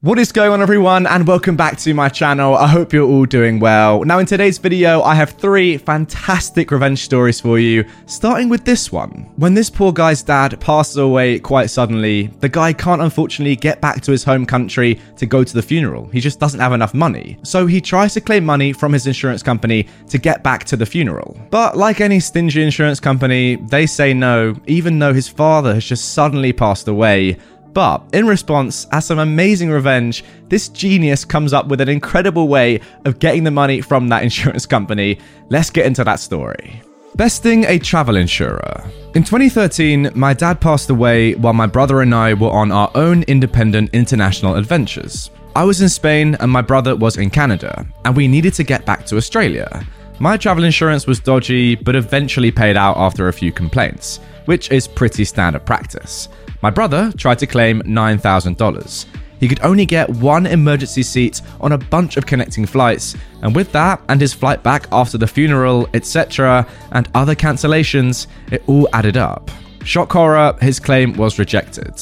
What is going on, everyone, and welcome back to my channel. I hope you're all doing well. Now, in today's video, I have three fantastic revenge stories for you, starting with this one. When this poor guy's dad passes away quite suddenly, the guy can't unfortunately get back to his home country to go to the funeral. He just doesn't have enough money. So he tries to claim money from his insurance company to get back to the funeral. But like any stingy insurance company, they say no, even though his father has just suddenly passed away. But in response, as some amazing revenge, this genius comes up with an incredible way of getting the money from that insurance company. Let's get into that story. Besting a travel insurer. In 2013, my dad passed away while my brother and I were on our own independent international adventures. I was in Spain and my brother was in Canada, and we needed to get back to Australia. My travel insurance was dodgy, but eventually paid out after a few complaints, which is pretty standard practice. My brother tried to claim $9,000. He could only get one emergency seat on a bunch of connecting flights, and with that and his flight back after the funeral, etc., and other cancellations, it all added up. Shock horror, his claim was rejected.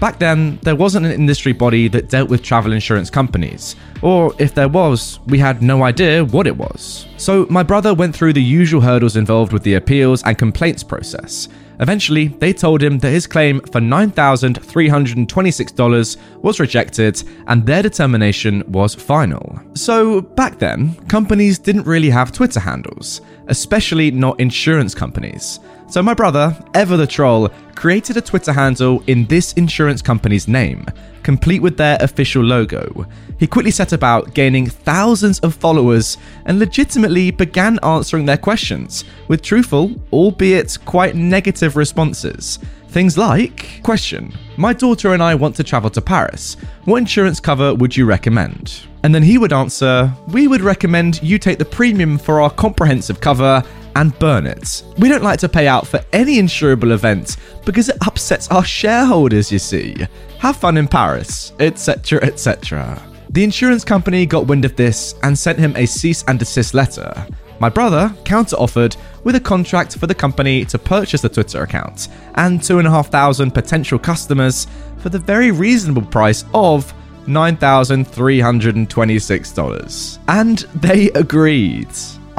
Back then, there wasn't an industry body that dealt with travel insurance companies, or if there was, we had no idea what it was. So, my brother went through the usual hurdles involved with the appeals and complaints process. Eventually, they told him that his claim for $9,326 was rejected and their determination was final. So, back then, companies didn't really have Twitter handles, especially not insurance companies. So, my brother, Ever the Troll, created a Twitter handle in this insurance company's name, complete with their official logo. He quickly set about gaining thousands of followers and legitimately began answering their questions, with truthful, albeit quite negative responses. Things like Question My daughter and I want to travel to Paris. What insurance cover would you recommend? And then he would answer We would recommend you take the premium for our comprehensive cover and burn it. We don't like to pay out for any insurable event because it upsets our shareholders, you see. Have fun in Paris, etc., etc. The insurance company got wind of this and sent him a cease and desist letter. My brother counter-offered with a contract for the company to purchase the Twitter account and 2,500 potential customers for the very reasonable price of $9,326. And they agreed.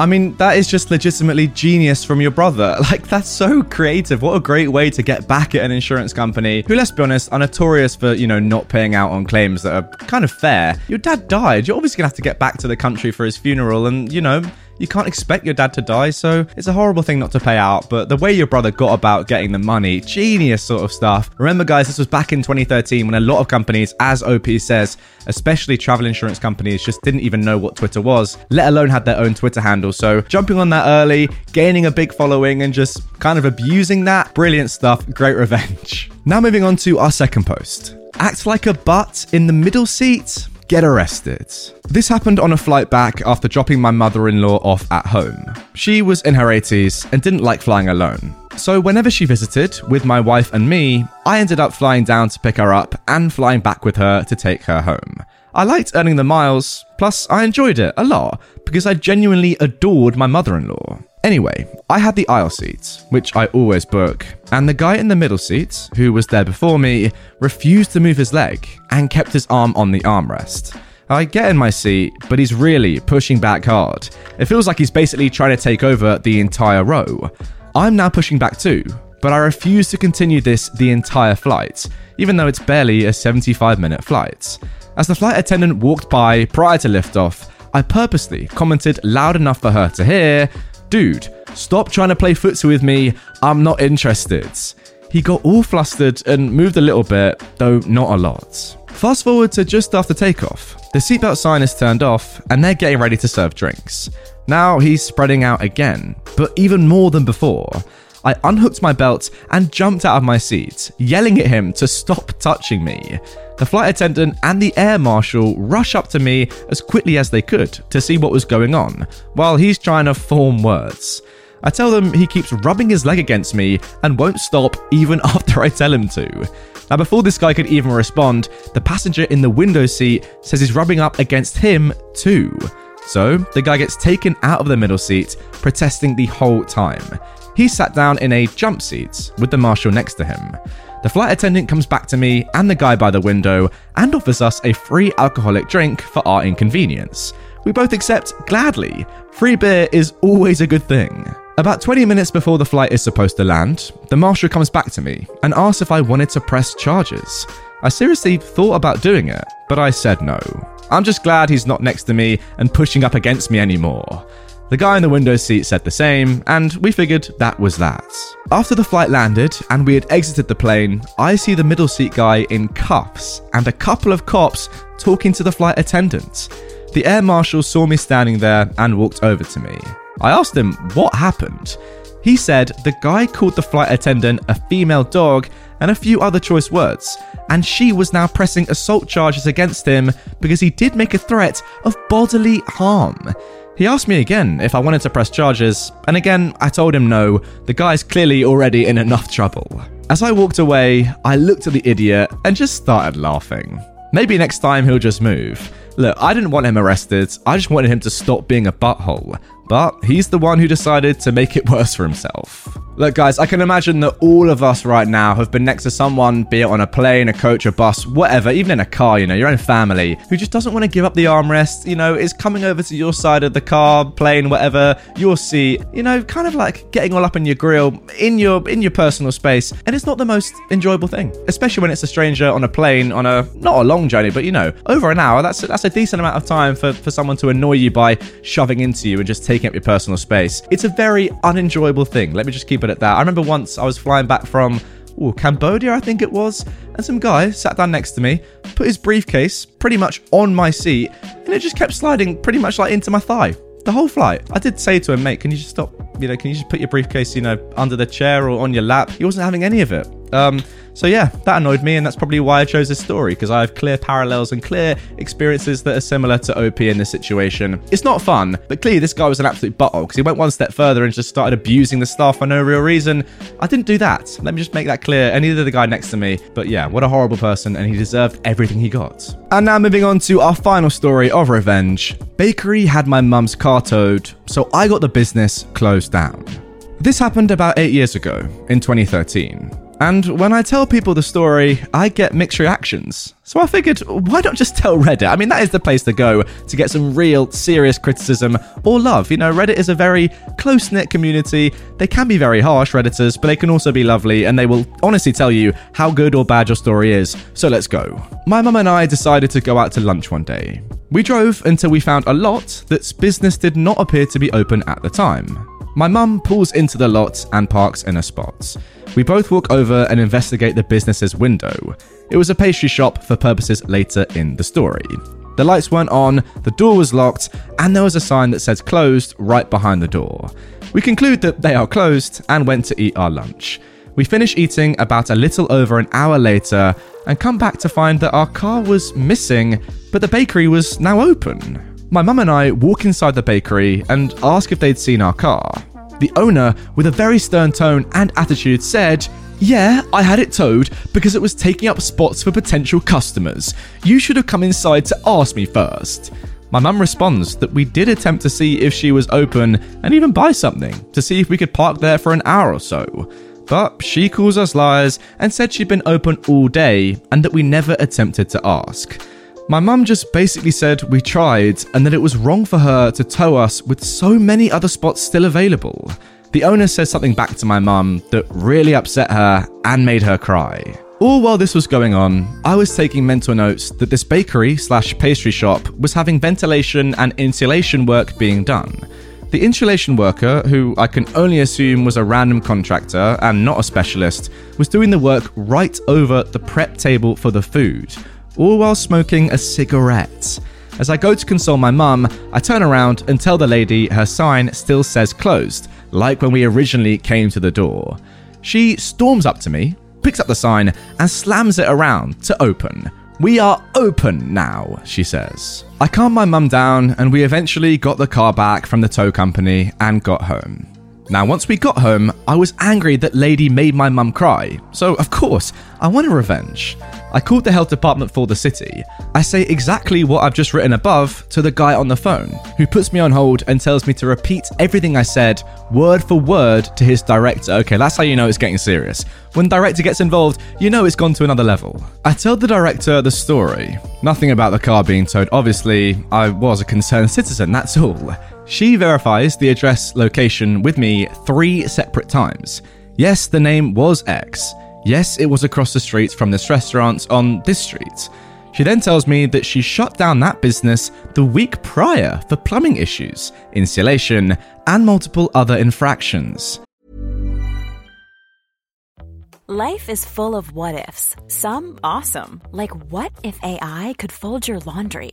I mean, that is just legitimately genius from your brother. Like, that's so creative. What a great way to get back at an insurance company who, let's be honest, are notorious for, you know, not paying out on claims that are kind of fair. Your dad died. You're obviously going to have to get back to the country for his funeral and, you know, you can't expect your dad to die, so it's a horrible thing not to pay out. But the way your brother got about getting the money, genius sort of stuff. Remember, guys, this was back in 2013 when a lot of companies, as OP says, especially travel insurance companies, just didn't even know what Twitter was, let alone had their own Twitter handle. So jumping on that early, gaining a big following, and just kind of abusing that, brilliant stuff. Great revenge. Now moving on to our second post. Act like a butt in the middle seat get arrested. This happened on a flight back after dropping my mother in law off at home. She was in her 80s and didn't like flying alone. So, whenever she visited with my wife and me, I ended up flying down to pick her up and flying back with her to take her home. I liked earning the miles, plus, I enjoyed it a lot because I genuinely adored my mother in law. Anyway, I had the aisle seat, which I always book, and the guy in the middle seat, who was there before me, refused to move his leg and kept his arm on the armrest. I get in my seat, but he's really pushing back hard. It feels like he's basically trying to take over the entire row. I'm now pushing back too, but I refuse to continue this the entire flight, even though it's barely a 75 minute flight. As the flight attendant walked by prior to liftoff, I purposely commented loud enough for her to hear, Dude, stop trying to play footsie with me. I'm not interested. He got all flustered and moved a little bit, though not a lot. Fast forward to just after takeoff. The seatbelt sign is turned off, and they're getting ready to serve drinks. Now he's spreading out again, but even more than before. I unhooked my belt and jumped out of my seat, yelling at him to stop touching me. The flight attendant and the air marshal rush up to me as quickly as they could to see what was going on, while he's trying to form words. I tell them he keeps rubbing his leg against me and won't stop even after I tell him to. Now, before this guy could even respond, the passenger in the window seat says he's rubbing up against him too. So, the guy gets taken out of the middle seat, protesting the whole time. He sat down in a jump seat with the marshal next to him. The flight attendant comes back to me and the guy by the window and offers us a free alcoholic drink for our inconvenience. We both accept gladly. Free beer is always a good thing. About 20 minutes before the flight is supposed to land, the marshal comes back to me and asks if I wanted to press charges. I seriously thought about doing it, but I said no. I'm just glad he's not next to me and pushing up against me anymore. The guy in the window seat said the same, and we figured that was that. After the flight landed and we had exited the plane, I see the middle seat guy in cuffs and a couple of cops talking to the flight attendant. The air marshal saw me standing there and walked over to me. I asked him what happened. He said the guy called the flight attendant a female dog and a few other choice words, and she was now pressing assault charges against him because he did make a threat of bodily harm. He asked me again if I wanted to press charges, and again I told him no, the guy's clearly already in enough trouble. As I walked away, I looked at the idiot and just started laughing. Maybe next time he'll just move. Look, I didn't want him arrested, I just wanted him to stop being a butthole but he's the one who decided to make it worse for himself. Look, guys, I can imagine that all of us right now have been next to someone, be it on a plane, a coach, a bus, whatever, even in a car, you know, your own family, who just doesn't want to give up the armrest, you know, is coming over to your side of the car, plane, whatever, your seat, you know, kind of like getting all up in your grill, in your in your personal space, and it's not the most enjoyable thing, especially when it's a stranger on a plane on a not a long journey, but you know, over an hour. That's that's a decent amount of time for for someone to annoy you by shoving into you and just taking up your personal space. It's a very unenjoyable thing. Let me just keep it at that. I remember once I was flying back from ooh, Cambodia, I think it was, and some guy sat down next to me, put his briefcase pretty much on my seat, and it just kept sliding pretty much like into my thigh. The whole flight. I did say to him, mate, can you just stop? You know, can you just put your briefcase, you know, under the chair or on your lap? He wasn't having any of it. Um, so yeah, that annoyed me, and that's probably why I chose this story because I have clear parallels and clear experiences that are similar to OP in this situation. It's not fun, but clearly this guy was an absolute butthole because he went one step further and just started abusing the staff for no real reason. I didn't do that. Let me just make that clear. And neither the guy next to me. But yeah, what a horrible person, and he deserved everything he got. And now moving on to our final story of revenge. Bakery had my mum's car towed, so I got the business closed down. This happened about eight years ago, in 2013. And when I tell people the story, I get mixed reactions. So I figured, why not just tell Reddit? I mean, that is the place to go to get some real, serious criticism or love. You know, Reddit is a very close knit community. They can be very harsh, Redditors, but they can also be lovely, and they will honestly tell you how good or bad your story is. So let's go. My mum and I decided to go out to lunch one day. We drove until we found a lot that's business did not appear to be open at the time. My mum pulls into the lot and parks in a spot. We both walk over and investigate the business's window. It was a pastry shop for purposes later in the story. The lights weren't on, the door was locked, and there was a sign that says closed right behind the door. We conclude that they are closed and went to eat our lunch. We finish eating about a little over an hour later and come back to find that our car was missing, but the bakery was now open. My mum and I walk inside the bakery and ask if they'd seen our car. The owner, with a very stern tone and attitude, said, yeah, I had it towed because it was taking up spots for potential customers. You should have come inside to ask me first. My mum responds that we did attempt to see if she was open and even buy something to see if we could park there for an hour or so. But she calls us liars and said she'd been open all day and that we never attempted to ask. My mum just basically said we tried and that it was wrong for her to tow us with so many other spots still available. The owner says something back to my mum that really upset her and made her cry. All while this was going on, I was taking mental notes that this bakery slash pastry shop was having ventilation and insulation work being done. The insulation worker, who I can only assume was a random contractor and not a specialist, was doing the work right over the prep table for the food, all while smoking a cigarette. As I go to console my mum, I turn around and tell the lady her sign still says closed, like when we originally came to the door. She storms up to me, picks up the sign, and slams it around to open. We are open now, she says. I calm my mum down, and we eventually got the car back from the tow company and got home. Now, once we got home, I was angry that Lady made my mum cry, so of course, I wanted revenge. I called the health department for the city. I say exactly what I've just written above to the guy on the phone, who puts me on hold and tells me to repeat everything I said, word for word, to his director. Okay, that's how you know it's getting serious. When director gets involved, you know it's gone to another level. I tell the director the story. Nothing about the car being towed. Obviously, I was a concerned citizen, that's all. She verifies the address location with me three separate times. Yes, the name was X. Yes, it was across the street from this restaurant on this street. She then tells me that she shut down that business the week prior for plumbing issues, insulation, and multiple other infractions. Life is full of what ifs, some awesome, like what if AI could fold your laundry?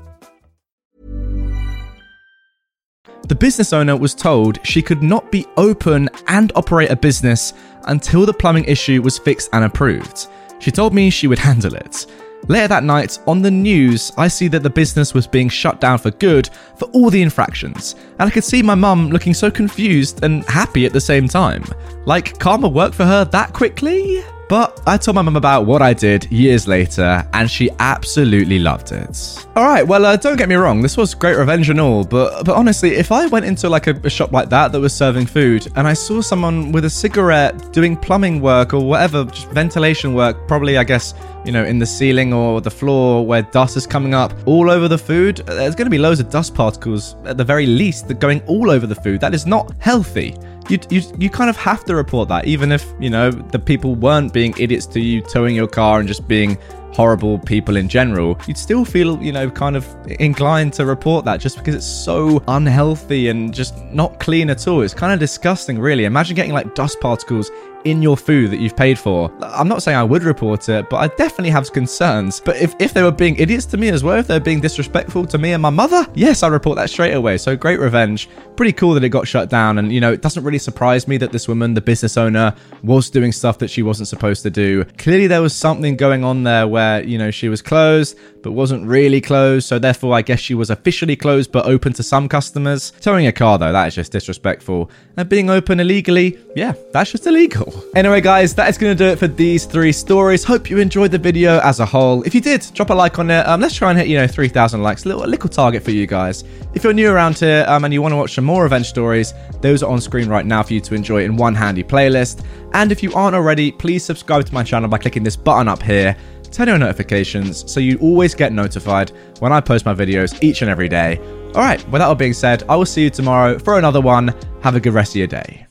The business owner was told she could not be open and operate a business until the plumbing issue was fixed and approved. She told me she would handle it. Later that night, on the news, I see that the business was being shut down for good for all the infractions, and I could see my mum looking so confused and happy at the same time. Like, karma worked for her that quickly? But I told my mum about what I did years later, and she absolutely loved it. All right, well, uh, don't get me wrong, this was great revenge and all, but but honestly, if I went into like a, a shop like that that was serving food, and I saw someone with a cigarette doing plumbing work or whatever, just ventilation work, probably I guess you know in the ceiling or the floor where dust is coming up all over the food, there's going to be loads of dust particles at the very least that going all over the food. That is not healthy you, you you kind of have to report that, even if you know the people weren't being idiots to you, towing your car and just being horrible people in general, you'd still feel, you know, kind of inclined to report that just because it's so unhealthy and just not clean at all. It's kind of disgusting, really. Imagine getting like dust particles in your food that you've paid for. I'm not saying I would report it, but I definitely have concerns. But if, if they were being idiots to me as well, if they're being disrespectful to me and my mother, yes, I'd report that straight away. So great revenge. Pretty cool that it got shut down. And, you know, it doesn't really surprise me that this woman, the business owner, was doing stuff that she wasn't supposed to do. Clearly, there was something going on there where, you know, she was closed, but wasn't really closed. So therefore, I guess she was officially closed, but open to some customers. Towing a car, though, that is just disrespectful. And being open illegally, yeah, that's just illegal. Anyway, guys, that is going to do it for these three stories. Hope you enjoyed the video as a whole. If you did, drop a like on it. Um, let's try and hit, you know, 3,000 likes. Little, little target for you guys. If you're new around here um, and you want to watch some more revenge stories, those are on screen right now for you to enjoy in one handy playlist. And if you aren't already, please subscribe to my channel by clicking this button up here. Turn on notifications so you always get notified when I post my videos each and every day. All right, with that all being said, I will see you tomorrow for another one. Have a good rest of your day.